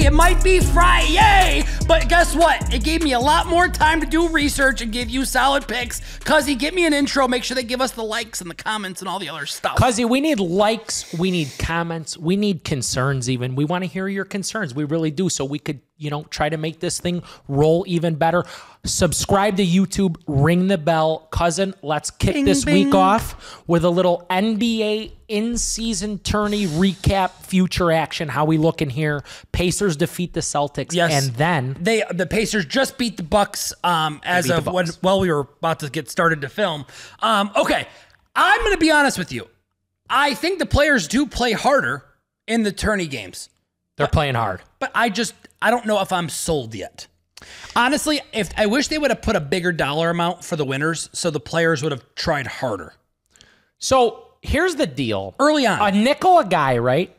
It might be Friday, but guess what? It gave me a lot more time to do research and give you solid picks. Cuzzy, get me an intro. Make sure they give us the likes and the comments and all the other stuff. Cuzzy, we need likes, we need comments, we need concerns even. We want to hear your concerns. We really do. So we could, you know, try to make this thing roll even better. Subscribe to YouTube, ring the bell. Cousin, let's kick Bing, this bing. week off with a little NBA in season tourney recap, future action. How we looking here? Pacers defeat the Celtics. Yes. And then They the Pacers just beat the Bucks um, as of when well we were about to get started to film. Um, okay, I'm going to be honest with you. I think the players do play harder in the tourney games, they're playing hard. but I just I don't know if I'm sold yet. Honestly, if I wish they would have put a bigger dollar amount for the winners, so the players would have tried harder So here's the deal. early on. A nickel a guy, right?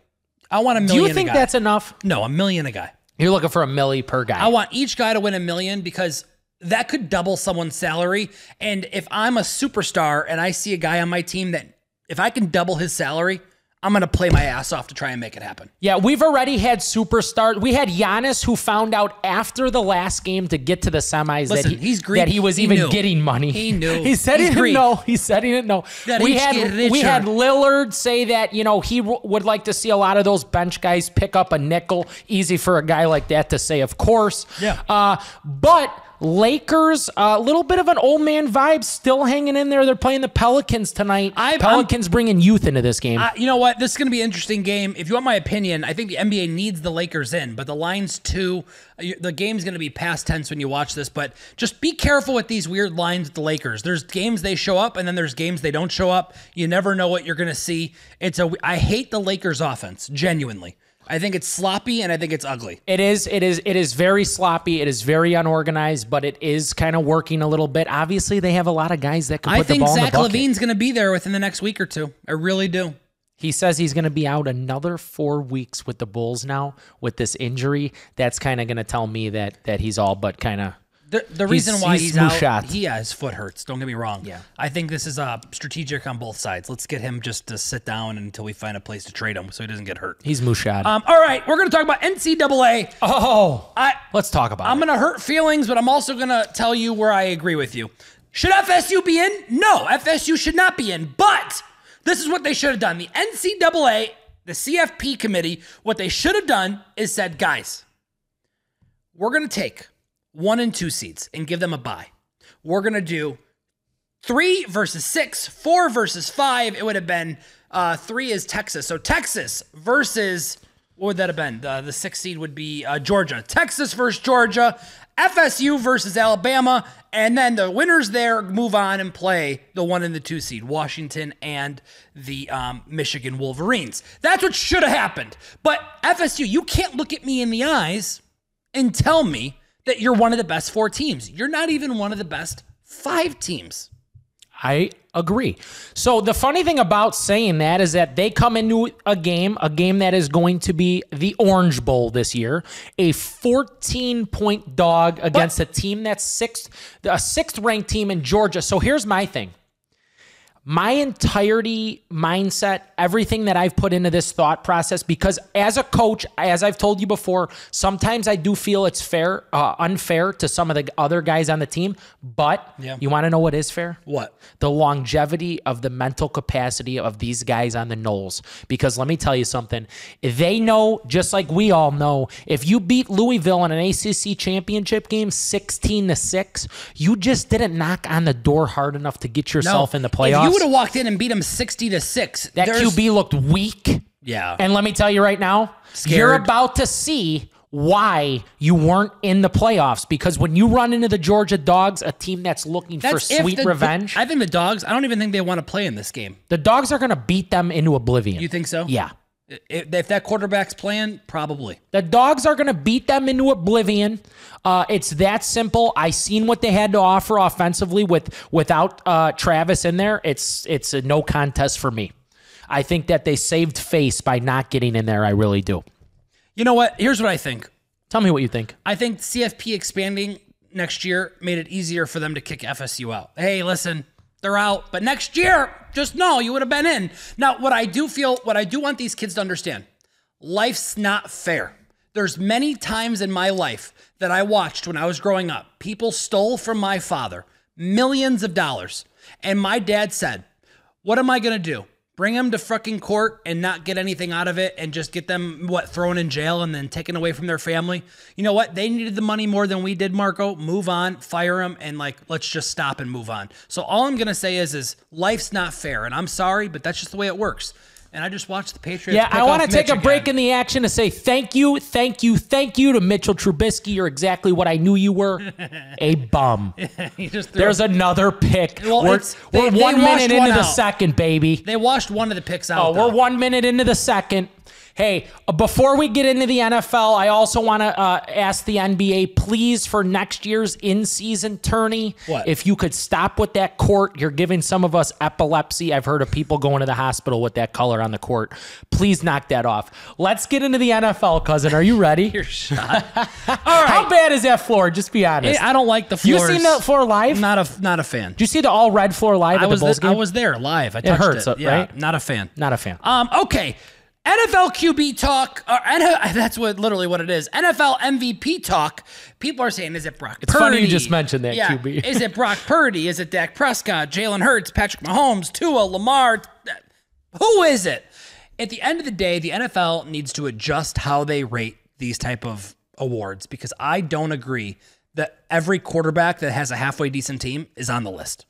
I want a Do million. you think that's enough? no a million a guy? You're looking for a milli per guy. I want each guy to win a million because that could double someone's salary. And if I'm a superstar and I see a guy on my team that if I can double his salary, I'm gonna play my ass off to try and make it happen. Yeah, we've already had superstars. We had Giannis who found out after the last game to get to the semis Listen, that he, he's that he was He even knew. getting money. He knew. he said He's he didn't know. He said he didn't know. That we had we had Lillard say that you know he w- would like to see a lot of those bench guys pick up a nickel. Easy for a guy like that to say, of course. Yeah. Uh, but. Lakers, a little bit of an old man vibe, still hanging in there. They're playing the Pelicans tonight. I'm- Pelicans bringing youth into this game. Uh, you know what? This is going to be an interesting game. If you want my opinion, I think the NBA needs the Lakers in, but the lines too. uh, you- The game's going to be past tense when you watch this, but just be careful with these weird lines with the Lakers. There's games they show up, and then there's games they don't show up. You never know what you're going to see. It's a. I hate the Lakers offense genuinely. I think it's sloppy and I think it's ugly. It is. It is. It is very sloppy. It is very unorganized, but it is kind of working a little bit. Obviously, they have a lot of guys that can I put the think ball in Zach the bucket. LaVine's going to be there within the next week or two. I really do. He says he's going to be out another four weeks with the Bulls now with this injury. That's kind of going to tell me that that he's all but kind of. The, the reason why he's he's, out, shot. he, yeah, his foot hurts. Don't get me wrong. Yeah. I think this is uh, strategic on both sides. Let's get him just to sit down until we find a place to trade him so he doesn't get hurt. He's Mushad. Um, all right, we're going to talk about NCAA. oh, I, let's talk about I'm it. going to hurt feelings, but I'm also going to tell you where I agree with you. Should FSU be in? No, FSU should not be in. But this is what they should have done. The NCAA, the CFP committee, what they should have done is said, guys, we're going to take one and two seeds and give them a bye. We're going to do three versus six, four versus five. It would have been uh, three is Texas. So Texas versus what would that have been? The, the sixth seed would be uh, Georgia. Texas versus Georgia. FSU versus Alabama. And then the winners there move on and play the one and the two seed, Washington and the um, Michigan Wolverines. That's what should have happened. But FSU, you can't look at me in the eyes and tell me that you're one of the best four teams. You're not even one of the best five teams. I agree. So the funny thing about saying that is that they come into a game, a game that is going to be the Orange Bowl this year, a 14 point dog against a team that's sixth, a sixth ranked team in Georgia. So here's my thing. My entirety mindset, everything that I've put into this thought process, because as a coach, as I've told you before, sometimes I do feel it's fair, uh, unfair to some of the other guys on the team. But Yeah. you want to know what is fair? What? the longevity of the mental capacity of these guys on the Noles. Because let me tell you something, they know, just like we all know, if you beat Louisville in an ACC championship game 16 to 6, you just didn't knock on the door hard enough to get yourself in the playoffs. Would have walked in and beat them 60 to 6, that there's- QB looked weak. Yeah. And let me tell you right now, Scared. you're about to see why you weren't in the playoffs because when you run into the Georgia Dogs, a team that's looking for That's if sweet the- revenge, I think the dogs, I don't even think they want to play in this game. the Dogs are going to beat them into oblivion. You think so? Yeah. If, if that quarterback's playing, probably. The dogs are going to beat them into oblivion. Uh, it's that simple. I seen what they had to offer offensively with without uh, Travis in there. It's it's a no contest for me. I think that they saved face by not getting in there. I really do. You know what? Here's what I think. Tell me what you think. I think CFP expanding next year made it easier for them to kick FSU out. Hey, listen, they're out, but next year, just know you would have been in. Now, what I do feel, what I do want these kids to understand, life's not fair. There's many times in my life that I watched when I was growing up. People stole from my father millions of dollars. And my dad said, What am I going to do? Bring them to fucking court and not get anything out of it and just get them, what, thrown in jail and then taken away from their family? You know what? They needed the money more than we did, Marco. Move on, fire them, and like, let's just stop and move on. So all I'm going to say is, is life's not fair. And I'm sorry, but that's just the way it works. And I just watched the Patriots. Yeah, I want to take Mitch a break again. in the action to say thank you, thank you, thank you to Mitchell Trubisky. You're exactly what I knew you were a bum. He just threw There's another pick. Well, we're we're they one minute into the second, baby. They washed one of the picks oh, out. Oh, though. we're one minute into the second. Hey, before we get into the NFL, I also want to uh, ask the NBA, please, for next year's in-season tourney, What? if you could stop with that court. You're giving some of us epilepsy. I've heard of people going to the hospital with that color on the court. Please knock that off. Let's get into the NFL, cousin. Are you ready? You're shot. All right. How bad is that floor? Just be honest. I don't like the floor. you seen the floor live? Not a not a fan. Did you see the all red floor live I at was the Bulls th- I was there live. I touched hurts, it. uh, Yeah, right? not a fan. not a fan. Um. Okay. NFL QB talk. Or, that's what literally what it is. NFL MVP talk. People are saying, is it Brock? It's funny you just mentioned that, yeah. QB. is it Brock Purdy? Is it Dak Prescott? Jalen Hurts? Patrick Mahomes? Tua? Lamar? Who is it? At the end of the day, the NFL needs to adjust how they rate these type of awards because I don't agree that every quarterback that has a halfway decent team is on the list.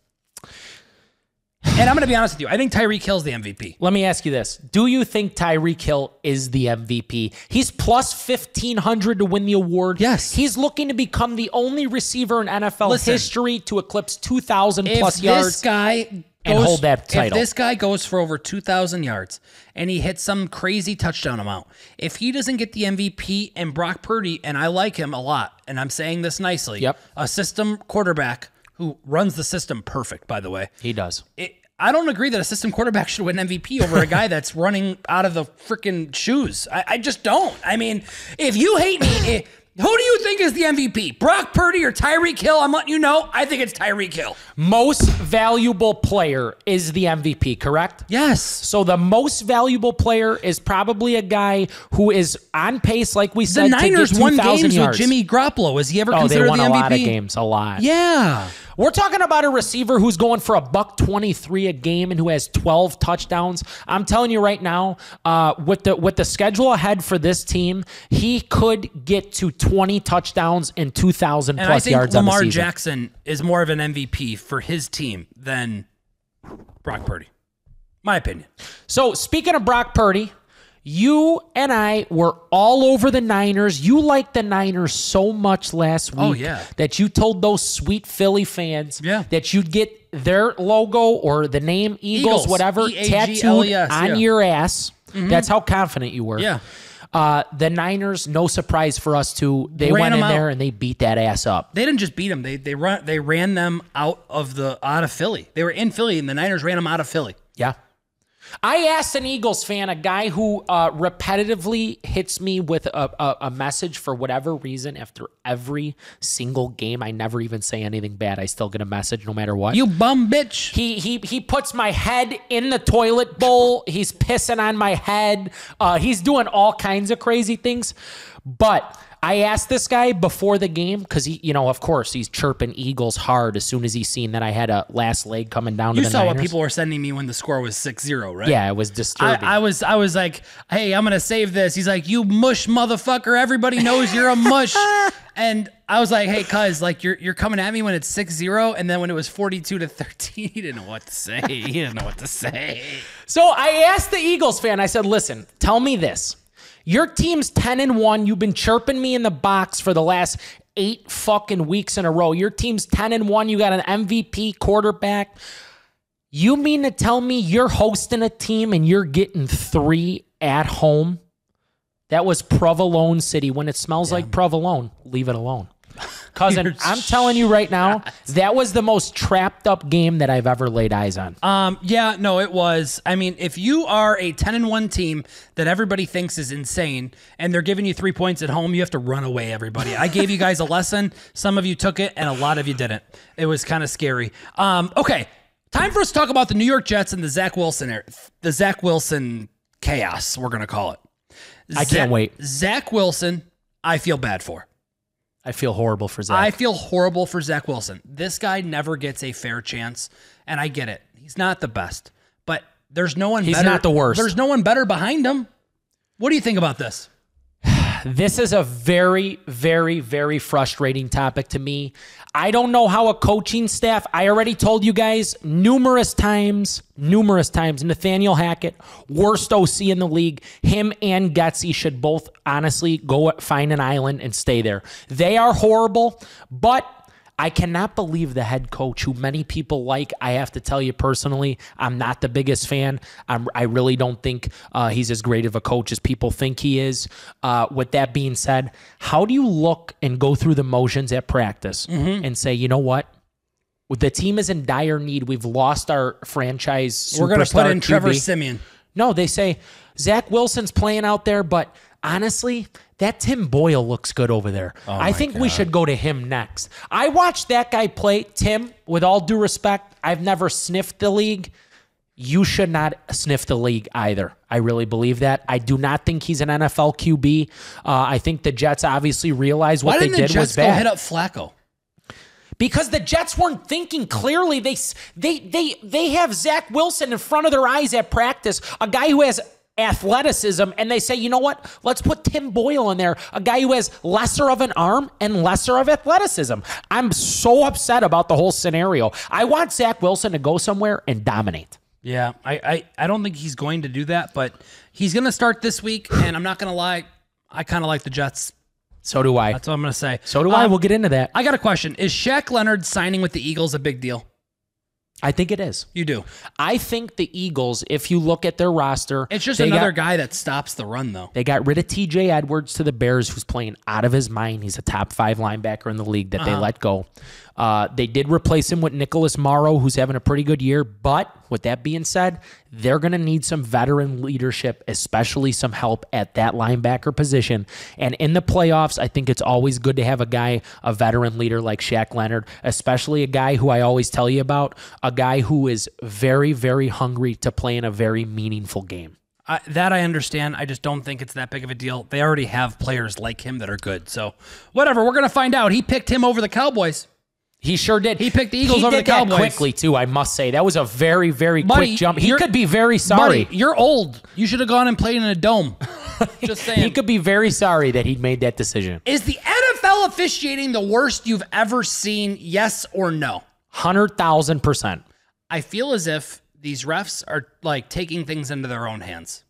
And I'm going to be honest with you. I think Tyreek Hill's the MVP. Let me ask you this. Do you think Tyreek Hill is the MVP? He's plus 1500 to win the award. Yes. He's looking to become the only receiver in NFL Listen. history to eclipse 2000 If plus this yards. guy goes, and hold that title. If this guy goes for over 2,000 yards and he hits some crazy touchdown amount, if he doesn't get the MVP and Brock Purdy, and I like him a lot, and I'm saying this nicely, Yep. a system quarterback who runs the system perfect, by the way. he does. It, I don't agree that a system quarterback should win MVP over a guy that's running out of the freaking shoes. I, I just don't. I mean, if you hate me, eh, who do you think is the MVP? Brock Purdy or Tyreek Hill? I'm letting you know. I think it's Tyreek Hill. Most valuable player is the MVP, correct? Yes. So the most valuable player is probably a guy who is on pace, like we said. The Niners to get won games yards. with Jimmy Garoppolo. Is he ever Oh, they considered won the a MVP? lot of games, a lot. Yeah. We're talking about a receiver who's going for a buck 23 a game and who has 12 touchdowns. I'm telling you right now, uh, with the with the schedule ahead for this team, he could get to 20 touchdowns and 2,000 And I plus think yards on the Lamar. Jackson is more of an MVP for his team than Brock Purdy. My opinion. So speaking of Brock Purdy, you and I were all over the Niners. You liked the Niners so much last week Oh, yeah. that you told those sweet Philly fans Yeah. that you'd get their logo or the name Eagles, Eagles. whatever, tattooed on yeah. Mm-hmm. your ass. That's how confident you were. Yeah. Uh, the Niners, no surprise for us too. They Ran went in out. there and they beat that ass up. They didn't just beat them. They they run they ran them out of the out of Philly. They were in Philly and the Niners ran them out of Philly. Yeah. I asked an Eagles fan, a guy who uh, repetitively hits me with a, a, a message for whatever reason after every single game. I never even say anything bad. I still get a message no matter what. You bum bitch. he he he puts my head in the toilet bowl. He's pissing on my head. Uh, he's doing all kinds of crazy things. But I asked this guy before the game because he, you know, of course, he's chirping Eagles hard as soon as he's seen that I had a last leg coming down You to the saw what people were sending me when the score was 6-0, right? Yeah, it was I, disturbing. I was I was like, hey, I'm gonna save this. He's like, you mush motherfucker. Everybody knows you're a mush. and I was like, hey, cuz, like you're you're coming at me when it's 6-0, and then when it was 42 to 13, he didn't know what to say. He didn't know what to say. So I asked the Eagles fan, I said, listen, tell me this. Your team's 10 and 1. You've been chirping me in the box for the last eight fucking weeks in a row. Your team's 10 and 1. You got an MVP quarterback. You mean to tell me you're hosting a team and you're getting three at home? That was Provolone City. When it smells like provolone, leave it alone. Cousin, You're I'm telling you right now, that was the most trapped up game that I've ever laid eyes on. Um, yeah, no, it was. I mean, if you are a 10 and 1 team that everybody thinks is insane and they're giving you three points at home, you have to run away, everybody. I gave you guys a lesson. Some of you took it and a lot of you didn't. It was kind of scary. Um, okay. Time for us to talk about the New York Jets and the Zach Wilson, er- the Zach Wilson chaos, we're going to call it. I can't wait. Zach Wilson I feel bad for. I feel horrible for Zach. I feel horrible for Zach Wilson. This guy never gets a fair chance, and I get it. He's not the best, but there's no one. He's better, not the worst. There's no one better behind him. What do you think about this? This is a very, very, very frustrating topic to me. I don't know how a coaching staff, I already told you guys numerous times, numerous times, Nathaniel Hackett, worst OC in the league. Him and Getsy should both honestly go find an island and stay there. They are horrible, but I cannot believe the head coach, who many people like. I have to tell you personally, I'm not the biggest fan. I'm, I really don't think uh, he's as great of a coach as people think he is. Uh, with that being said, how do you look and go through the motions at practice and say, you know what? The team is in dire need. We've lost our franchise. We're going to put in Trevor Siemian. No, they say Zach Wilson's playing out there, but honestly, that Tim Boyle looks good over there. I think we should go to him next. I watched that guy play. Tim, with all due respect, I've never sniffed the league. You should not sniff the league either. I really believe that. I do not think he's an NFL QB. Uh, I think the Jets obviously realized what Why they didn't the did Jets was go bad hit up Flacco? because the Jets weren't thinking clearly. They they they they have Zach Wilson in front of their eyes at practice, a guy who has athleticism, and they say, you know what? Let's put Tim Boyle in there, a guy who has lesser of an arm and lesser of athleticism. I'm so upset about the whole scenario. I want Zach Wilson to go somewhere and dominate. Yeah, I, I, I don't think he's going to do that, but he's going to start this week, and I'm not going to lie, I kind of like the Jets. So do I. That's what I'm going to say. So do I. Um, We'll get into that. I got a question. Is Shaq Leonard signing with the Eagles a big deal? I think it is. You do. I think the Eagles, if you look at their roster, It's just they got- another guy that stops the run, though. They got rid of TJ Edwards to the Bears, who's playing out of his mind. He's a top five linebacker in the league that they let go. Uh, they did replace him with Nicholas Morrow, who's having a pretty good year. But with that being said, they're going to need some veteran leadership, especially some help at that linebacker position. And in the playoffs, I think it's always good to have a guy, a veteran leader like Shaq Leonard, especially a guy who I always tell you about, a guy who is very, very hungry to play in a very meaningful game. I, that I understand. I just don't think it's that big of a deal. They already have players like him that are good. So, whatever. We're going to find out. He picked him over the Cowboys. He sure did. He picked the Eagles he over the Cowboys. Quickly too. I must say that was a very, very Buddy, quick jump. He could be very sorry. Buddy, you're old. You should have gone and played in a dome. just saying. he could be very sorry that he made that decision. Is the NFL officiating the worst you've ever seen? Yes or no? Hundred thousand percent. I feel as if these refs are like taking things into their own hands.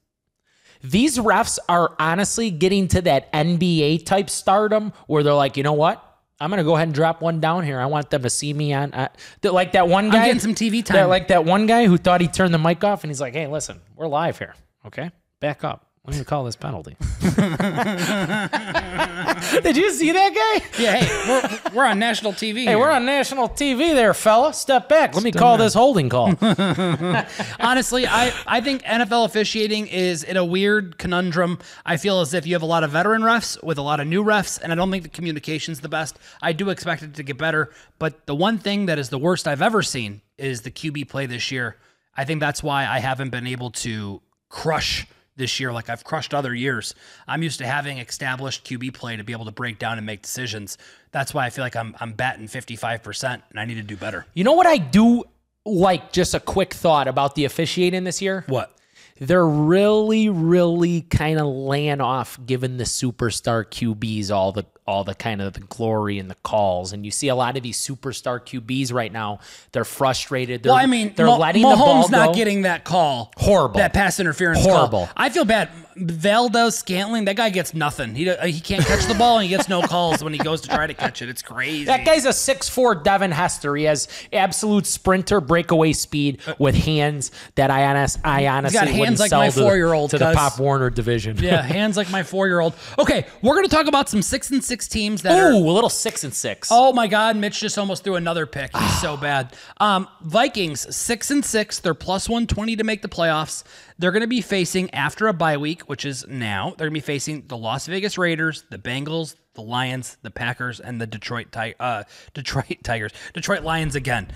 These refs are honestly getting to that NBA type stardom where they're like, you know what? I'm gonna go ahead and drop one down here. I want them to see me on, uh, like that one guy. getting some TV time. they're Like that one guy who thought he turned the mic off, and he's like, "Hey, listen, we're live here. Okay, back up. Let me call this penalty." Did you see that guy? Yeah, hey, we're, we're on national TV. Hey, we're on national TV there, fella. Step back. Let me call this holding call. Honestly, I, I think NFL officiating is in a weird conundrum. I feel as if you have a lot of veteran refs with a lot of new refs, and I don't think the communication's the best. I do expect it to get better, but the one thing that is the worst I've ever seen is the QB play this year. I think that's why I haven't been able to crush this year like I've crushed other years. I'm used to having established QB play to be able to break down and make decisions. That's why I feel like I'm I'm batting 55% and I need to do better. you know what I do like? Just a quick thought about the officiating this year. What? They're really, really kind of laying off giving the superstar QBs all the all the kind of the glory and the calls. And you see a lot of these superstar QBs right now. They're frustrated. They're, Well, I mean, they're Mo- letting the ball Mahomes not go. getting that call. Horrible. That pass interference Horrible. call. I feel bad. Valdes Scantling, that guy gets nothing. He uh, he can't catch the ball and he gets no calls when he goes to try to catch it. It's crazy. That guy's a six 6'4 Devin Hester. He has absolute sprinter breakaway speed uh, with hands that I, honest, I honestly got hands like my four-year-old, to the cuz. Pop Warner division. yeah, hands like my four year old. Okay, we're gonna talk about some six and six teams that are Ooh, a little six and six. Oh my God, Mitch just almost threw another pick. He's so bad. Um, Vikings six and six. They're plus one twenty to make the playoffs. They're going to be facing after a bye week, which is now. They're going to be facing the Las Vegas Raiders, the Bengals, the Lions, the Packers, and the Detroit Ti- uh, Detroit Tigers, Detroit Lions again.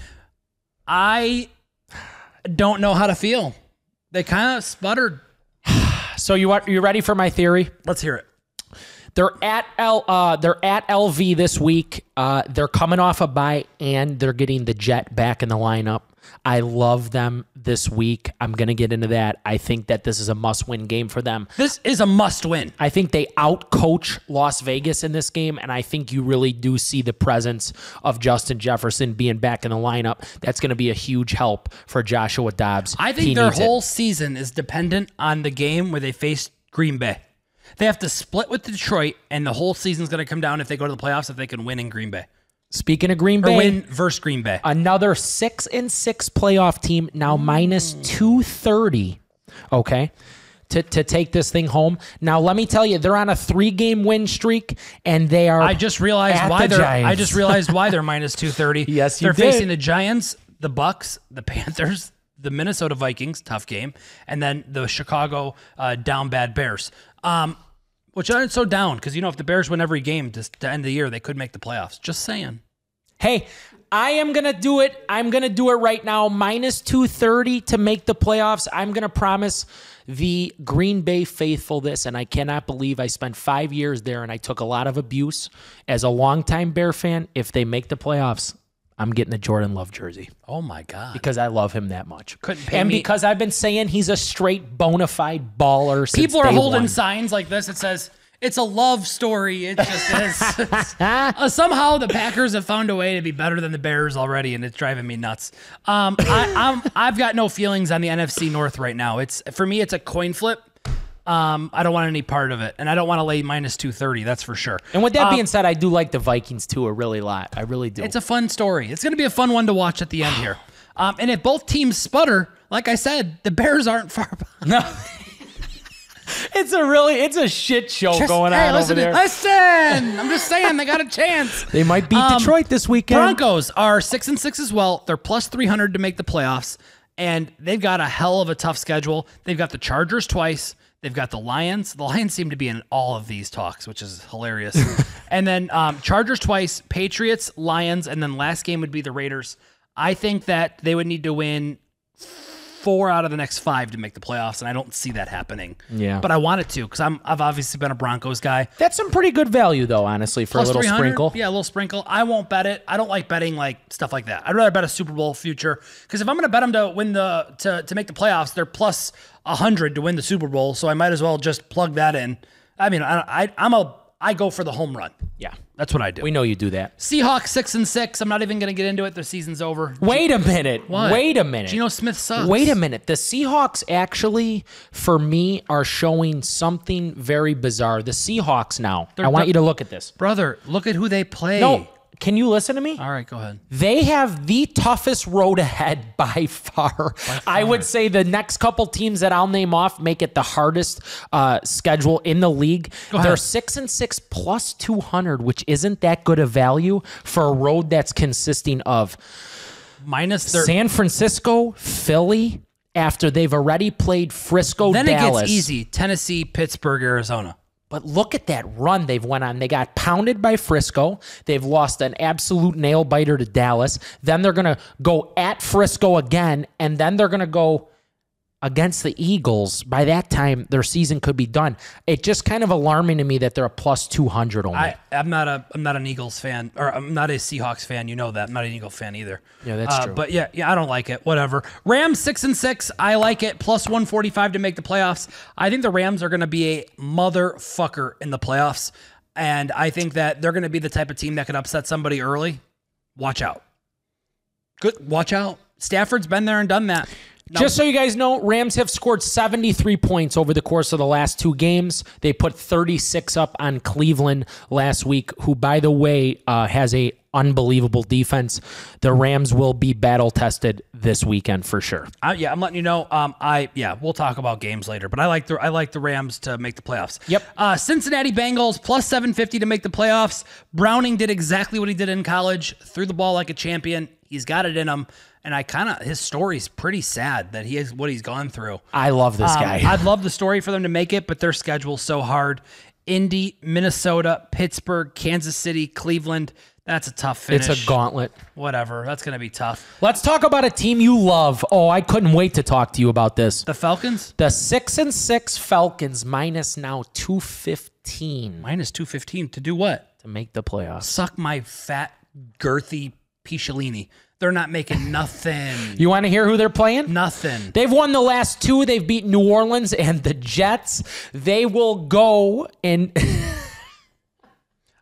I don't know how to feel. They kind of sputtered. So you are you ready for my theory? Let's hear it. They're at L. Uh, they're at LV this week. Uh, they're coming off a bye and they're getting the Jet back in the lineup. I love them this week. I'm gonna get into that. I think that this is a must-win game for them. This is a must win. I think they outcoach Las Vegas in this game, and I think you really do see the presence of Justin Jefferson being back in the lineup. That's going to be a huge help for Joshua Dobbs. I think He their needs it. whole season is dependent on the game where they face Green Bay. They have to split with Detroit, and the whole season's going to come down if they go to the playoffs if they can win in Green Bay Speaking of Green or Bay, win versus Green Bay. another six and six playoff team now Mm. 230 okay to, to take this thing home now let me tell you they're on a three game win streak and they are I just realized why the they're. I just realized why they're minus two thirty. Yes, you they're did. facing the Giants, the Bucks, the Panthers, the Minnesota Vikings, tough game, and then the Chicago uh, down bad Bears. Um, which aren't so down because you know if the Bears win every game to, to end the year, they could make the playoffs. Just saying. hey i am gonna do it i'm gonna do it right now minus 230 to make the playoffs i'm gonna promise the green bay faithful this and i cannot believe i spent five years there and i took a lot of abuse as a longtime bear fan if they make the playoffs i'm getting the jordan love jersey Oh my god. because I love him that much. Couldn't pay and me- because I've been saying he's a straight bona fide baller. Since People are day holding one. signs like this. It says it's a love story. It just is. Uh, somehow the Packers have found a way to be better than the Bears already, and it's driving me nuts. Um, I, I'm I've got no feelings on the NFC North right now. It's for me, it's a coin flip. Um, I don't want any part of it, and I don't want to lay minus two thirty. That's for sure. And with that being said, I do like the Vikings too a really lot. I really do. It's a fun story. It's going to be a fun one to watch at the end here. Um, and if both teams sputter, like I said, the Bears aren't far behind. no. it's a really it's a shit show Just- going hey, on listen, over there. Listen, I'm just saying they got a chance. They might beat Um, Detroit this weekend. Broncos are six and six as well. They're plus three hundred to make the playoffs, and they've got a hell of a tough schedule. They've got the Chargers twice. They've got the Lions. The Lions seem to be in all of these talks, which is hilarious. and then um, Chargers twice, Patriots, Lions, and then last game would be the Raiders. I think that they would need to win four out of the next five to make the playoffs, and I don't see that happening. Yeah. but I want it to because I'm I've obviously been a Broncos guy. That's some pretty good value though, honestly, for a little sprinkle. Yeah, a little sprinkle. I won't bet it. I don't like betting like stuff like that. I'd rather bet a Super Bowl future because if I'm going to bet them to win the to to make the playoffs, they're plus hundred to win the Super Bowl. So I might as well just plug that in. I mean, I, I I'm a I go for the home run. Yeah. That's what I do. We know you do that. Seahawks six and six. I'm not even going to get into it. Their season's over. Wait a minute. What? Wait a minute. Geno Smith sucks. Wait a minute. The Seahawks actually, for me, are showing something very bizarre. The Seahawks now. I want you to look at this. brother. Look at who they play. No, can you listen to me? All right, go ahead. They have the toughest road ahead by far. I would say the next couple teams that I'll name off make it the hardest uh, schedule in the league. They're six and six plus two hundred, which isn't that good a value for a road that's consisting of Minus their. San Francisco, Philly. After they've already played Frisco, then Dallas. it gets easy. Tennessee, Pittsburgh, Arizona. But look at that run they've went on. They got pounded by Frisco. They've lost an absolute nail biter to Dallas. Then they're going to go at Frisco again, and then they're going to go against the Eagles. By that time, their season could be done. It just kind of alarming to me that they're a plus 200 only. I, I'm not a I'm not an Eagles fan or I'm not a Seahawks fan. You know that. I'm not an Eagle fan either. Yeah, that's Uh, true. But yeah, yeah, I don't like it. Whatever. Rams six and six. I like it. Plus 145 to make the playoffs. I think the Rams are going to be a motherfucker in the playoffs, and I think that they're going to be the type of team that could upset somebody early. Watch out. Good. Watch out. Stafford's been there and done that. Just so you guys know, Rams have scored 73 points over the course of the last two games. They put 36 up on Cleveland last week, who, by the way, uh, has a unbelievable defense. The Rams will be battle tested this weekend for sure. I, yeah, I'm letting you know. Um, I yeah, we'll talk about games later, but I like the I like the Rams to make the playoffs. Yep. Uh, Cincinnati Bengals plus 750 to make the playoffs. Browning did exactly what he did in college, threw the ball like a champion. He's got it in him, and I kind of his story's pretty sad that he is what he's gone through. I love this Um, guy. I'd love the story for them to make it, but their schedule's so hard. Indy, Minnesota, Pittsburgh, Kansas City, Cleveland. That's a tough finish. It's a gauntlet. Whatever. That's going to be tough. Let's talk about a team you love. Oh, I couldn't wait to talk to you about this. The Falcons The six and six Falcons minus now two fifteen minus 215 to do what? to make the playoffs. Suck my fat, girthy They're not making nothing. You want to hear who they're playing? nothing. They've won the last two. They've beat New Orleans and the Jets. They will go and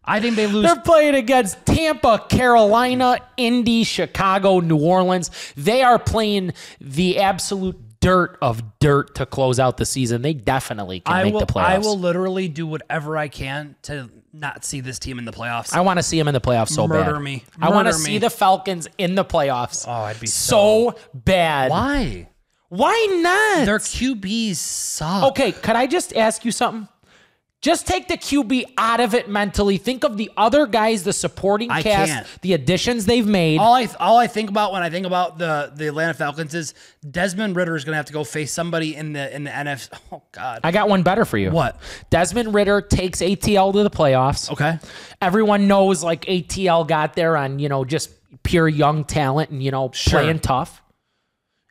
I think they lose. they're playing against Tampa, Carolina, Indy, Chicago, New Orleans. They are playing the absolute dirt of dirt to close out the season. They definitely can I make will. the playoffs. I will literally do whatever I can to not see this team in the playoffs. I want to see them in the playoffs so bad. Murder me. I want to see the Falcons in the playoffs. oh, I'd be so bad. Why? Why not? Their QBs suck. Okay, could I just ask you something? Just take the QB out of it mentally. Think of the other guys, the supporting I cast, can't. the additions they've made. All I all I think about when I think about the the Atlanta Falcons is Desmond Ridder is going to have to go face somebody in the in the NFC. Oh God. I got one better for you. What? Desmond Ridder takes ATL to the playoffs. Okay. Everyone knows like ATL got there on, you know, just pure young talent and, you know, Sure. playing tough.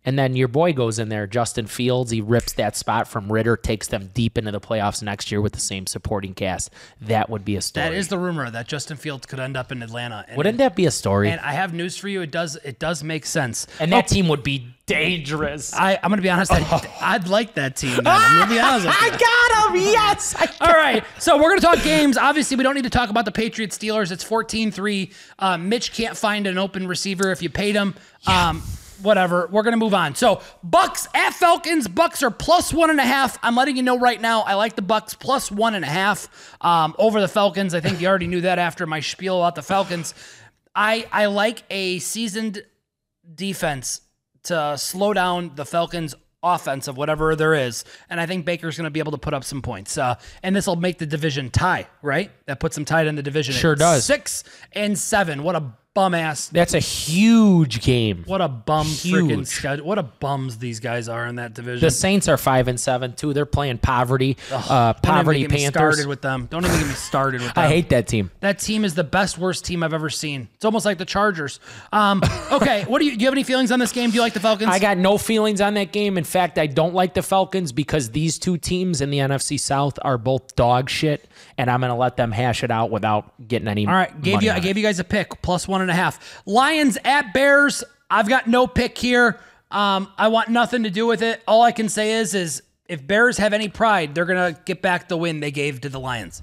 And then your boy goes in there, Justin Fields. He rips that spot from Ridder, takes them deep into the playoffs next year with the same supporting cast. That would be a story. That is the rumor that Justin Fields could end up in Atlanta. And, Wouldn't that be a story? and I have news for you. It does it does make sense. And that team would be dangerous. I, I'm going to be honest. I, I'd like that team. Then. I'm going to be honest with you. I got him. Yes. I All right. So we're going to talk games. Obviously, we don't need to talk about the Patriots Steelers. It's 14 3. Uh, Mitch can't find an open receiver if you paid him. Um, whatever. We're going to move on. So, Bucks at Falcons. Bucks are plus one and a half. I'm letting you know right now. I like the Bucks plus one and a half um, over the Falcons. I think you already knew that after my spiel about the Falcons. I, I like a seasoned defense to slow down the Falcons' offense of whatever there is, and I think Baker's going to be able to put up some points. Uh, and this will make the division tie, right? That puts them tied in the division. Sure does. Six and seven. What a bum ass. That's a huge game. What a bum freaking Huge. schedule. What a bums these guys are in that division. The Saints are five and seven too. They're playing poverty, uh, Don't even poverty get me Panthers. started with them. Don't even get me started with them. I hate that team. that team is the best worst team I've ever seen. It's almost like the Chargers. Um, okay, what do you do? You have any feelings on this game? Do you like the Falcons? I got no feelings on that game. In fact, I don't like the Falcons because these two teams in the NFC South are both dog shit, and I'm going to let them hash it out without getting any. All right, gave you I gave you guys a pick plus one and a half. Lions at Bears. I've got no pick here. Um, I want nothing to do with it. All I can say is, is if Bears have any pride, they're gonna get back the win they gave to the Lions.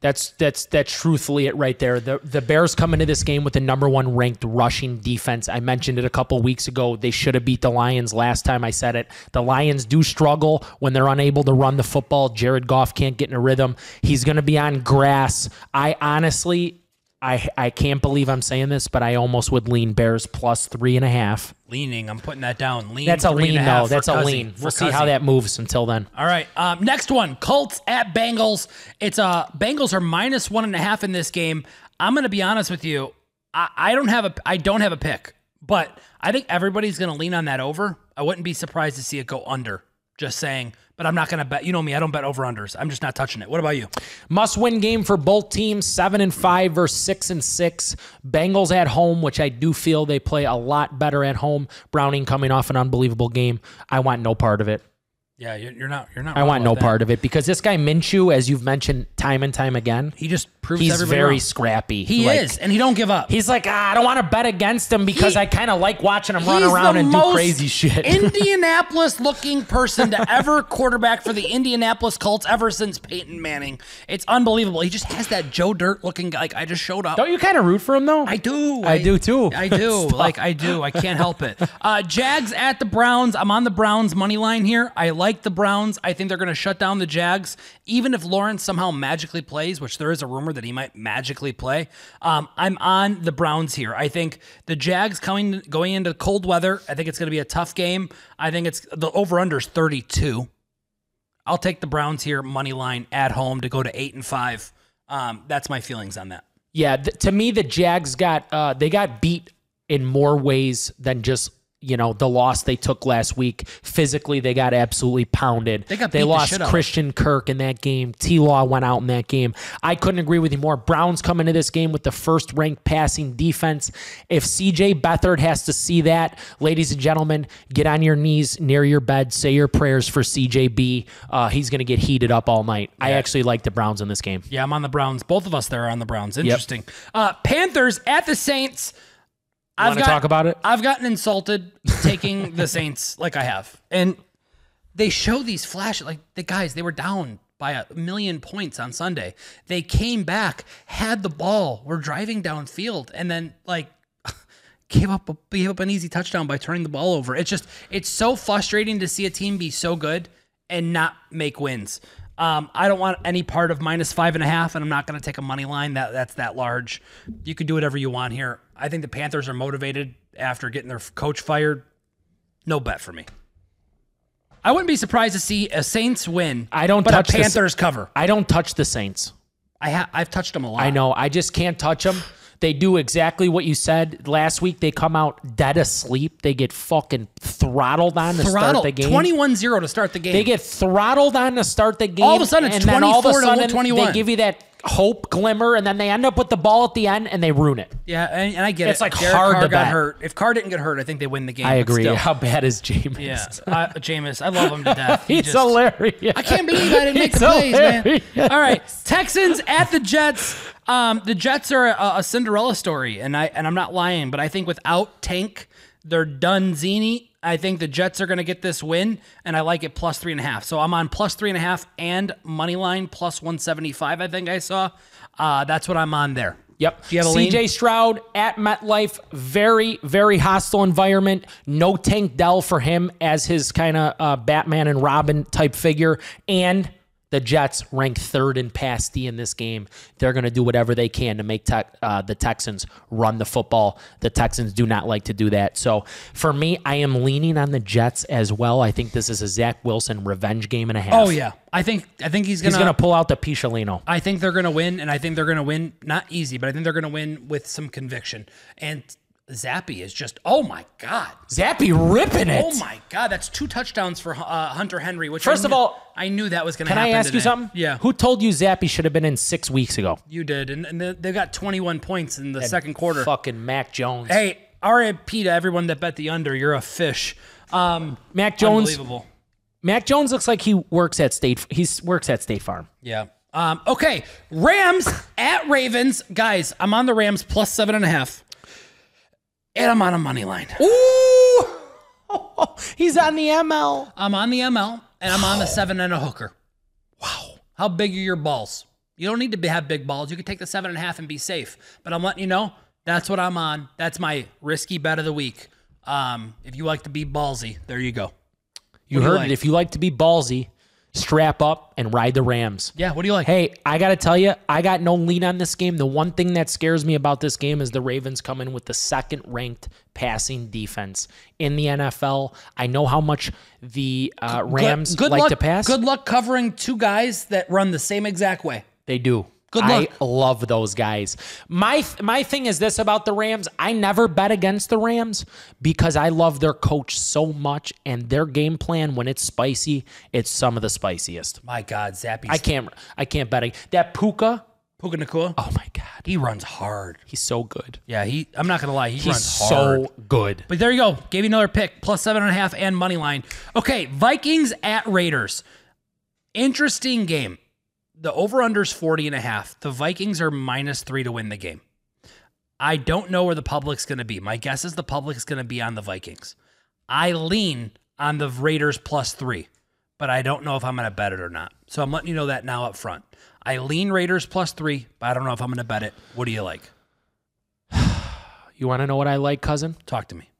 That's that's that's truthfully it right there. The the Bears come into this game with the number one ranked rushing defense. I mentioned it a couple weeks ago. They should have beat the Lions last time I said it. The Lions do struggle when they're unable to run the football. Jared Goff can't get in a rhythm. He's to be on grass. I honestly, I I can't believe I'm saying this, but I almost would lean Bears plus three and a half. Leaning, I'm putting that down. Lean. That's a lean though. That's a Cousy- lean. We'll see how that moves until then. All right. Um, next one, Colts at Bengals. It's uh Bengals are minus one and a half in this game. I'm gonna be honest with you. I, I don't have a I don't have a pick, but I think everybody's gonna lean on that over. I wouldn't be surprised to see it go under. Just saying. But I'm not gonna bet. You know me. I don't bet over unders. I'm just not touching it. What about you? Must win game for both teams, seven and five versus six and six. Bengals at home, which I do feel they play a lot better at home. Browning coming off an unbelievable game. I want no part of it. Yeah, you're, you're not. You're not. I want no that. part of it because this guy Minshew, as you've mentioned time and time again, He just proves he's everybody very wrong. scrappy. He Like, is, and he don't give up. He's like, ah, I don't want to bet against him because He- I kind of like watching him run around and do crazy shit. Indianapolis looking person to ever quarterback for the Indianapolis Colts ever since Peyton Manning. It's unbelievable. He just has that Joe Dirt looking like I just showed up. don't you kind of root for him though? I do. I do, too. I do. Like I do. I can't help it. Uh, Jags at the Browns. I'm on the Browns money line here. I like the Browns. I think they're going to shut down the Jags. Even if Lawrence somehow magically plays, which there is a rumor that he might magically play, um, I'm on the Browns here. I think the Jags coming going into cold weather. I think it's going to be a tough game. I think it's the over under is 32. I'll take the Browns here money line at home to go to eight and five. Um, that's my feelings on that. Yeah, th- to me, the Jags got uh, they got beat in more ways than just you know the loss they took last week. Physically, they got absolutely pounded. They got beat the lost shit out of. Christian Kirk in that game. T. Law went out in that game. I couldn't agree with you more. Browns come into this game with the first ranked passing defense. If C.J. Beathard has to see that, ladies and gentlemen, get on your knees near your bed, say your prayers for C.J.B. Uh, he's going to get heated up all night. I actually like the Browns in this game. Yeah, I'm on the Browns. Both of us there are on the Browns. Interesting. Uh, Panthers at the Saints. I've Want to talk about it? I've gotten insulted taking the Saints like I have. And they show these flashes like the guys, they were down by a million points on Sunday. They came back, had the ball, were driving downfield, and then like gave up gave up an easy touchdown by turning the ball over. It's just it's so frustrating to see a team be so good and not make wins. Um, I don't want any part of minus five and a half, and I'm not going to take a money line that that's that large. You can do whatever you want here. I think the Panthers are motivated after getting their coach fired. No bet for me. I wouldn't be surprised to see a Saints win. I don't but touch a the- Panthers cover. I don't touch the Saints. I ha- I've touched them a lot. I know. I just can't touch them. They do exactly what you said last week. They come out dead asleep. They get fucking throttled on to start the game. 21-0 to start the game. They get throttled on to start the game. All of a sudden, it's and then all of a sudden, to 21. They give you that hope glimmer, and then they end up with the ball at the end and they ruin it. yeah, and, and I get It's it. It's like Derek hard Carr to got bet. hurt. If Carr didn't get hurt, I think they win the game. I agree. still. How bad is Jameis? Yeah, uh, Jameis, I love him to death. He He's just- hilarious. I can't believe I didn't make He's the plays, man. All right, Texans at the Jets. Um, the Jets are a, a Cinderella story, and I and I'm not lying, but I think without Tank, they're done. I think the Jets are going to get this win, and I like it plus three and a half. So I'm on plus three and a half and money line plus one seventy five. I think I saw. Uh, that's what I'm on there. Yep. Do you have a lean? CJ Stroud at MetLife, very, very hostile environment. No Tank Dell for him as his kind of uh, Batman and Robin type figure. And the Jets rank third in pass D in this game. They're going to do whatever they can to make tech uh, the Texans run the football. The Texans do not like to do that. So for me, I am leaning on the Jets as well. I think this is a Zach Wilson revenge game and a half. Oh yeah, I think I think he's gonna. He's going to pull out the Picholino. I think they're going to win, and I think they're going to win not easy, but I think they're going to win with some conviction. And Zappy is just, oh my god, Zappy ripping it. oh my god, that's two touchdowns for uh, Hunter Henry. Which First I of all, I knew that was going to happen. Can. I ask you something? Yeah, Who told you Zappy should have been in six weeks ago? you did, and, and they- they got 21 points in the second quarter. Fucking Mac Jones. Hey, RIP to everyone that bet the under. You're a fish. Um, Mac Jones. unbelievable. Mac Jones looks like he works at State. He works at State Farm. Yeah. Um, okay, Rams at Ravens, guys. I'm on the Rams plus seven and a half, and I'm on a money line. Ooh, he's on the ML. I'm on the ML and I'm on the seven and a hooker. Wow. How big are your balls? You don't need to be, have big balls. You can take the seven and a half and be safe. But I'm letting you know that's what I'm on. That's my risky bet of the week. Um, if you like to be ballsy, there you go. You What do you heard like? it. If you like to be ballsy, strap up and ride the Rams. Yeah. What do you like? Hey, I got to tell you, I got no lean on this game. The one thing that scares me about this game is the Ravens come in with the second ranked passing defense in the NFL. I know how much the uh, Rams good, good like luck, to pass. Good luck covering two guys that run the same exact way. They do. Good I love those guys. My my thing is this about the Rams. I never bet against the Rams because I love their coach so much and their game plan when it's spicy, it's some of the spiciest. My God, Zappy. I can't I can't bet that Puka. Puka Nacua. Oh my god. He runs hard. He's so good. Yeah, he. I'm not gonna lie. He He's runs hard. so good. But there you go. Gave you another pick. Plus seven and a half and money line. Okay, Vikings at Raiders. Interesting game. The over-under's 40 and a half. The Vikings are minus three to win the game. I don't know where the public's gonna be. My guess is the public's gonna be on the Vikings. I lean on the Raiders plus three, but I don't know if I'm gonna bet it or not. So I'm letting you know that now up front. I lean Raiders plus three, but I don't know if I'm gonna bet it. What do you like? You want to know what I like, cousin? Talk to me.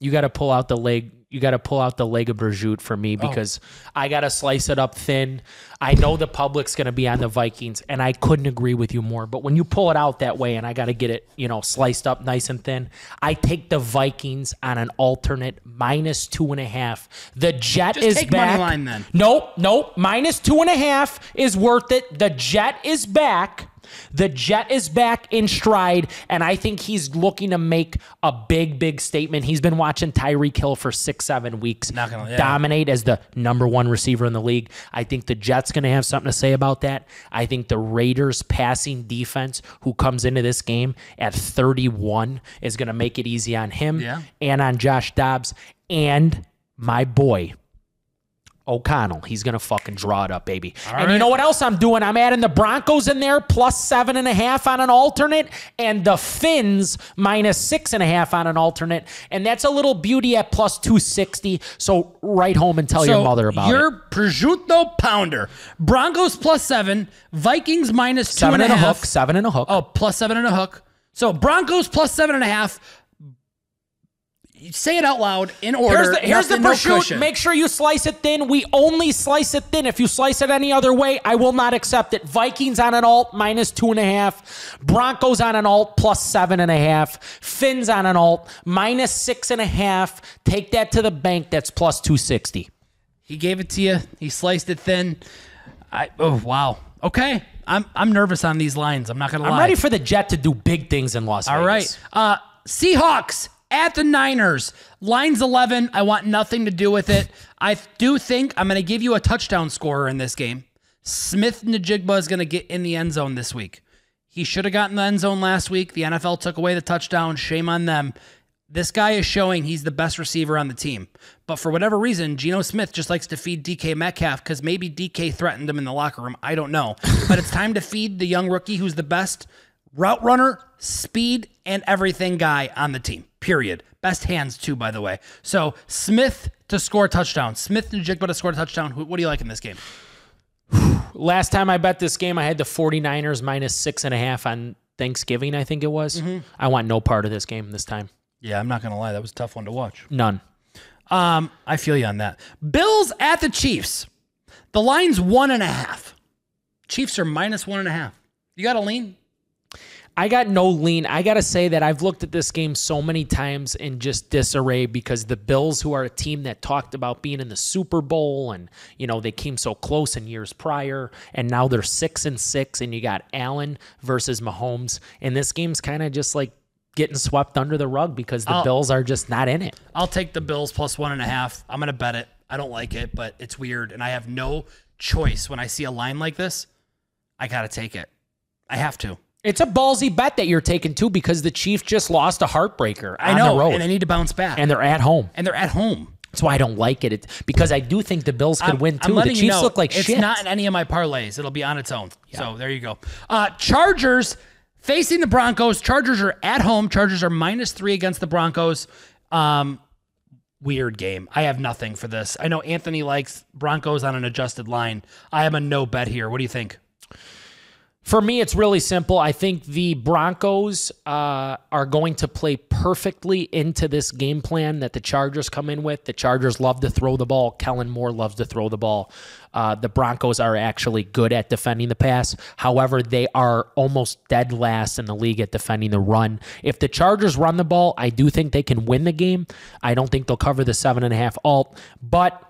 You got to pull out the leg. You got to pull out the leg of prosciutto for me Oh. because I got to slice it up thin. I know the public's going to be on the Vikings, and I couldn't agree with you more. But when you pull it out that way, and I got to get it, you know, sliced up nice and thin, I take the Vikings on an alternate minus two and a half. The Jet Just is take money back. line then. Nope, nope. Minus two and a half is worth it. The Jet is back. The Jet is back in stride, and I think he's looking to make a big, big statement. He's been watching Tyreek Hill for six, seven weeks gonna- yeah. dominate as the number one receiver in the league. I think the Jets going to have something to say about that. I think the Raiders passing defense, who comes into this game at 31, is going to make it easy on him Yeah. and on Josh Dobbs and my boy. O'Connell, he's gonna fucking draw it up, baby. and you know what else I'm doing? I'm adding the Broncos in there plus seven and a half on an alternate, and the Fins minus six and a half on an alternate, and that's a little beauty at plus two sixty. So write home and tell your mother about your it. Your prosciutto pounder. Broncos plus seven. Vikings minus two Seven and and a a half. hook, seven and a hook. Oh, plus seven and a hook. So Broncos plus seven and a half. Say it out loud in order. Here's the, here's the Nothing- no prosciutto. cushion. Make sure you slice it thin. We only slice it thin. If you slice it any other way, I will not accept it. Vikings on an alt minus two and a half. Broncos on an alt plus seven and a half. Fins on an alt minus six and a half. Take that to the bank. That's plus two sixty. He gave it to you. He sliced it thin. I oh wow. Okay. I'm I'm nervous on these lines. I'm not gonna lie. I'm ready for the Jet to do big things in Las All Vegas. right. Uh Seahawks at the Niners. Lines 11. I want nothing to do with it. I do think I'm going to give you a touchdown scorer in this game. Smith-Njigba is going to get in the end zone this week. He should have gotten the end zone last week. The NFL took away the touchdown. Shame on them. This guy is showing he's the best receiver on the team. But for whatever reason, Geno Smith just likes to feed DK Metcalf because maybe DK threatened him in the locker room. I don't know. but it's time to feed the young rookie who's the best route runner, speed, and everything guy on the team. Period. Best hands, too, by the way. So Smith to score a touchdown. Smith-Njigba to score a touchdown. Who- What do you like in this game? Last time I bet this game, I had the 49ers minus six and a half on Thanksgiving, I think it was. Mm-hmm. I want no part of this game this time. Yeah, I'm not going to lie. That was a tough one to watch. None. Um, I feel you on that. Bills at the Chiefs. The line's one and a half. Chiefs are minus one and a half. You got to lean? I got no lean. I got to say that I've looked at this game so many times in just disarray because the Bills, who are a team that talked about being in the Super Bowl and, you know, they came so close in years prior and now they're six and six and you got Allen versus Mahomes. And this game's kind of just like getting swept under the rug because the I'll- Bills are just not in it. I'll take the Bills plus one and a half. I'm going to bet it. I don't like it, but it's weird. And I have no choice when I see a line like this. I got to take it. I have to. It's a ballsy bet that you're taking too because the Chiefs just lost a heartbreaker I know. And they need to bounce back. and they're at home. and they're at home. That's why I don't like it. It's because I do think the Bills could I'm- win too. The Chiefs you know, look like it's shit. It's not in any of my parlays. It'll be on its own. So there you go. Uh, Chargers facing the Broncos. Chargers are at home. Chargers are minus three against the Broncos. Um, weird game. I have nothing for this. I know Anthony likes Broncos on an adjusted line. I am a no bet here. What do you think? For me, it's really simple. I think the Broncos uh, are going to play perfectly into this game plan that the Chargers come in with. The Chargers love to throw the ball. Kellen Moore loves to throw the ball. Uh, the Broncos are actually good at defending the pass. However, they are almost dead last in the league at defending the run. If the Chargers run the ball, I do think they can win the game. I don't think they'll cover the seven and a half alt, but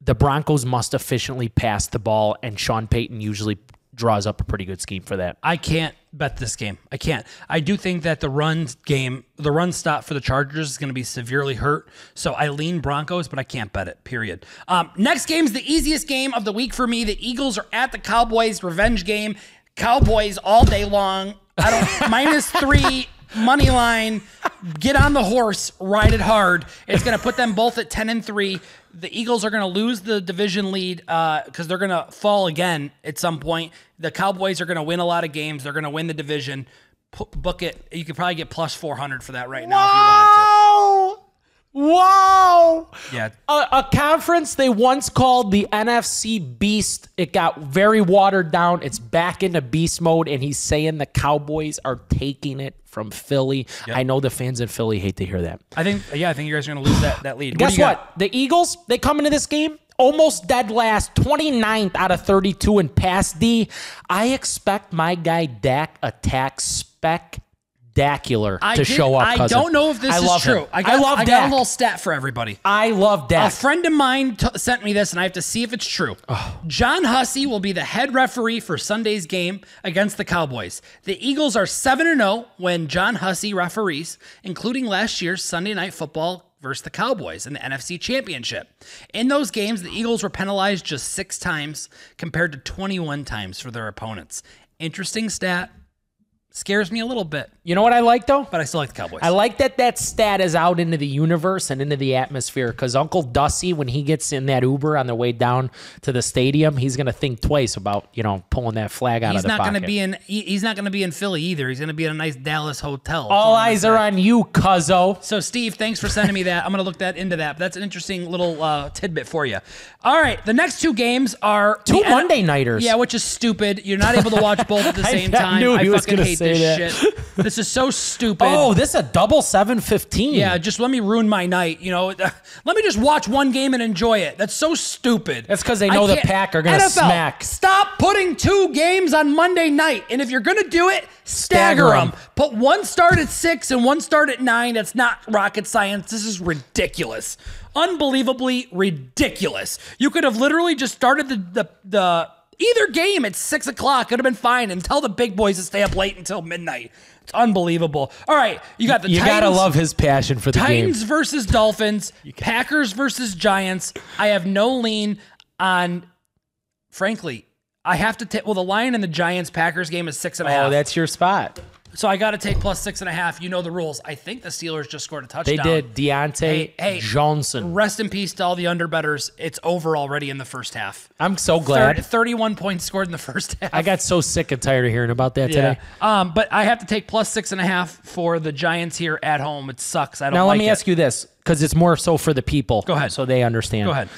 the Broncos must efficiently pass the ball, and Sean Payton usually draws up a pretty good scheme for that. I can't bet this game. I can't. I do think that the run game, the run stop for the Chargers is going to be severely hurt. So I lean Broncos, but I can't bet it. Period. Um, next game is the easiest game of the week for me. The Eagles are at the Cowboys. Revenge game. Cowboys all day long. I don't minus three money line. Get on the horse, ride it hard. It's going to put them both at ten and three. The Eagles are going to lose the division lead uh, because they're going to fall again at some point. The Cowboys are going to win a lot of games. They're going to win the division. P- book it. You could probably get plus four hundred for that right now if you wanted Wow! Yeah, A, a conference they once called the NFC Beast. It got very watered down. It's back into beast mode, and he's saying the Cowboys are taking it from Philly. I know the fans in Philly hate to hear that. I think. Yeah, I think you guys are going to lose that that lead. Guess you what? The Eagles, they come into this game almost dead last, 29th out of 32 in pass D. I expect my guy Dak attack spectacularly. Spectacular I to did- show up. I cousin. don't know if this I is true. him. I got, love I got Dak. a little stat for everybody. I love death. A friend of mine t- sent me this, and I have to see if it's true. Oh. John Hussey will be the head referee for Sunday's game against the Cowboys. The Eagles are 7 0 when John Hussey referees, including last year's Sunday Night Football versus the Cowboys in the NFC Championship. In those games, the Eagles were penalized just six times compared to 21 times for their opponents. Interesting stat. Scares me a little bit, you know what I like though? but I still like the Cowboys. I like that that stat is out into the universe and into the atmosphere because Uncle Dusty, when he gets in that Uber on the way down to the stadium, he's gonna think twice about you know pulling that flag out He's of the not going to be in. he- He's not going to be in Philly either. He's going to be in a nice Dallas hotel. All eyes are on you, Cuzzo. So, Steve, thanks for sending me that. I'm going to look that into that. But That's an interesting little uh, tidbit for you. All right, the next two games are Two the N- Monday nighters. Yeah, which is stupid. You're not able to watch both at the I- same I time. knew he was fucking gonna hate say this that. shit. This is so stupid. Oh, this is a double seven fifteen. Yeah, just let me ruin my night. You know, let me just watch one game and enjoy it. That's so stupid. That's because they know the Pack are gonna NFL, smack. Stop putting two games on Monday night, and if you're gonna do it, stagger, Stagger them. 'em. Put one start at six and one start at nine. That's not rocket science. This is ridiculous, unbelievably ridiculous. You could have literally just started the the the. Either game at six o'clock could have been fine and tell the big boys to stay up late until midnight. It's unbelievable. All right, you got the you Titans. gotta love his passion for the Titans game. versus Dolphins, Packers versus Giants. I have no lean on, frankly, I have to take, well, the Lion and the Giants Packers game is six and a oh, half. Oh, that's your spot. So I got to take plus six and a half. You know the rules. I think the Steelers just scored a touchdown. They did Diontae Hey, hey. Johnson. Rest in peace to all the underbetters. It's over already in the first half. I'm so glad. Thir- glad. 31 points scored in the first half. I got so sick and tired of hearing about that today. Um, but I have to take plus six and a half for the Giants here at home. It sucks. I don't Now like let me it. ask you this, because it's more so for the people. Go ahead. So they understand. Go ahead.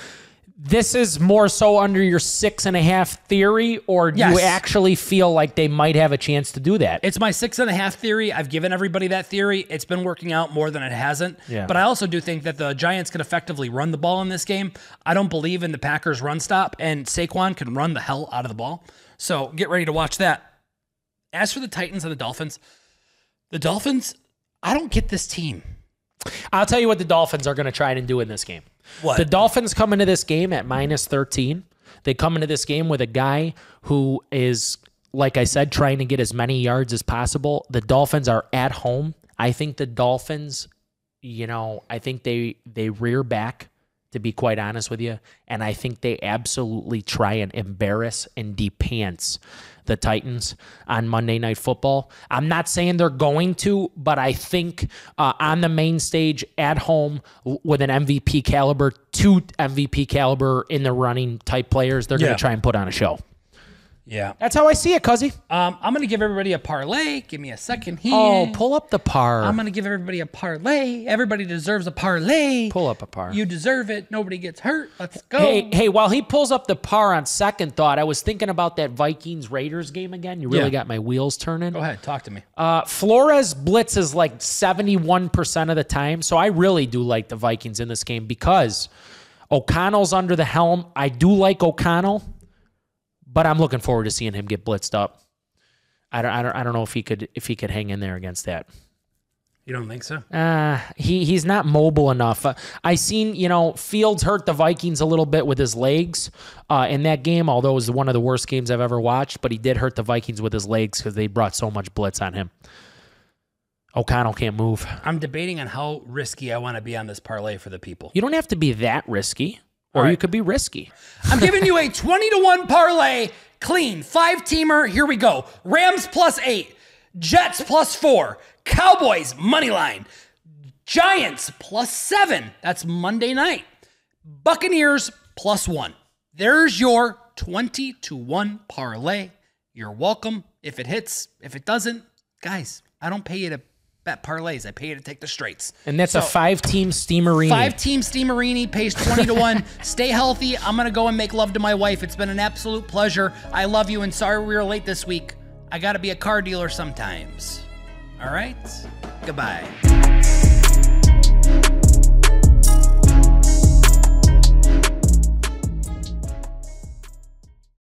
This is more so under your six and a half theory, or do Yes. you actually feel like they might have a chance to do that? It's my six and a half theory. I've given everybody that theory. It's been working out more than it hasn't. Yeah. But I also do think that the Giants can effectively run the ball in this game. I don't believe in the Packers run stop, and Saquon can run the hell out of the ball. So get ready to watch that. As for the Titans and the Dolphins, the Dolphins, I don't get this team. I'll tell you what the Dolphins are going to try and do in this game. What? The Dolphins come into this game at minus 13. They come into this game with a guy who is, like I said, trying to get as many yards as possible. The Dolphins are at home. I think the Dolphins, you know, I think they they rear back to be quite honest with you, and I think they absolutely try and embarrass and depants the Titans on Monday Night Football. I'm not saying they're going to, but I think uh, on the main stage at home with an MVP caliber, two MVP caliber in the running type players, they're Yeah. going to try and put on a show. Yeah. That's how I see it, Cuzzy. Um, I'm going to give everybody a parlay. Give me a second here. Oh, pull up the par. I'm going to give everybody a parlay. Everybody deserves a parlay. pull up a par. You deserve it. Nobody gets hurt. Let's go. Hey, hey, while he pulls up the par on second thought, I was thinking about that Vikings Raiders game again. You really Yeah. got my wheels turning. Go ahead. Talk to me. Uh, Flores blitzes like 71% of the time. So I really do like the Vikings in this game because O'Connell's under the helm. I do like O'Connell, but I'm looking forward to seeing him get blitzed up. I don't, I don't, I don't know if he could if he could hang in there against that. You don't think so? Uh, he he's not mobile enough. Uh, I seen you know Fields hurt the Vikings a little bit with his legs uh, in that game, although it was one of the worst games I've ever watched. But he did hurt the Vikings with his legs because they brought so much blitz on him. O'Connell can't move. I'm debating on how risky I want to be on this parlay for the people. You don't have to be that risky, or right. you could be risky. I'm giving you a 20 to 1 parlay, clean, five teamer. Here we go. Rams plus eight, Jets plus four, Cowboys money line, Giants plus seven. That's Monday night. Buccaneers plus one. There's your 20 to 1 parlay. You're welcome. If it hits, if it doesn't, guys, I don't pay you to bet parlays. I pay you to take the straights. And that's a five-team steamerini. Five team Steamerini pays 20 to 1. Stay healthy. I'm going to go and make love to my wife. It's been an absolute pleasure. I love you and sorry we were late this week. I got to be a car dealer sometimes. All right? Goodbye.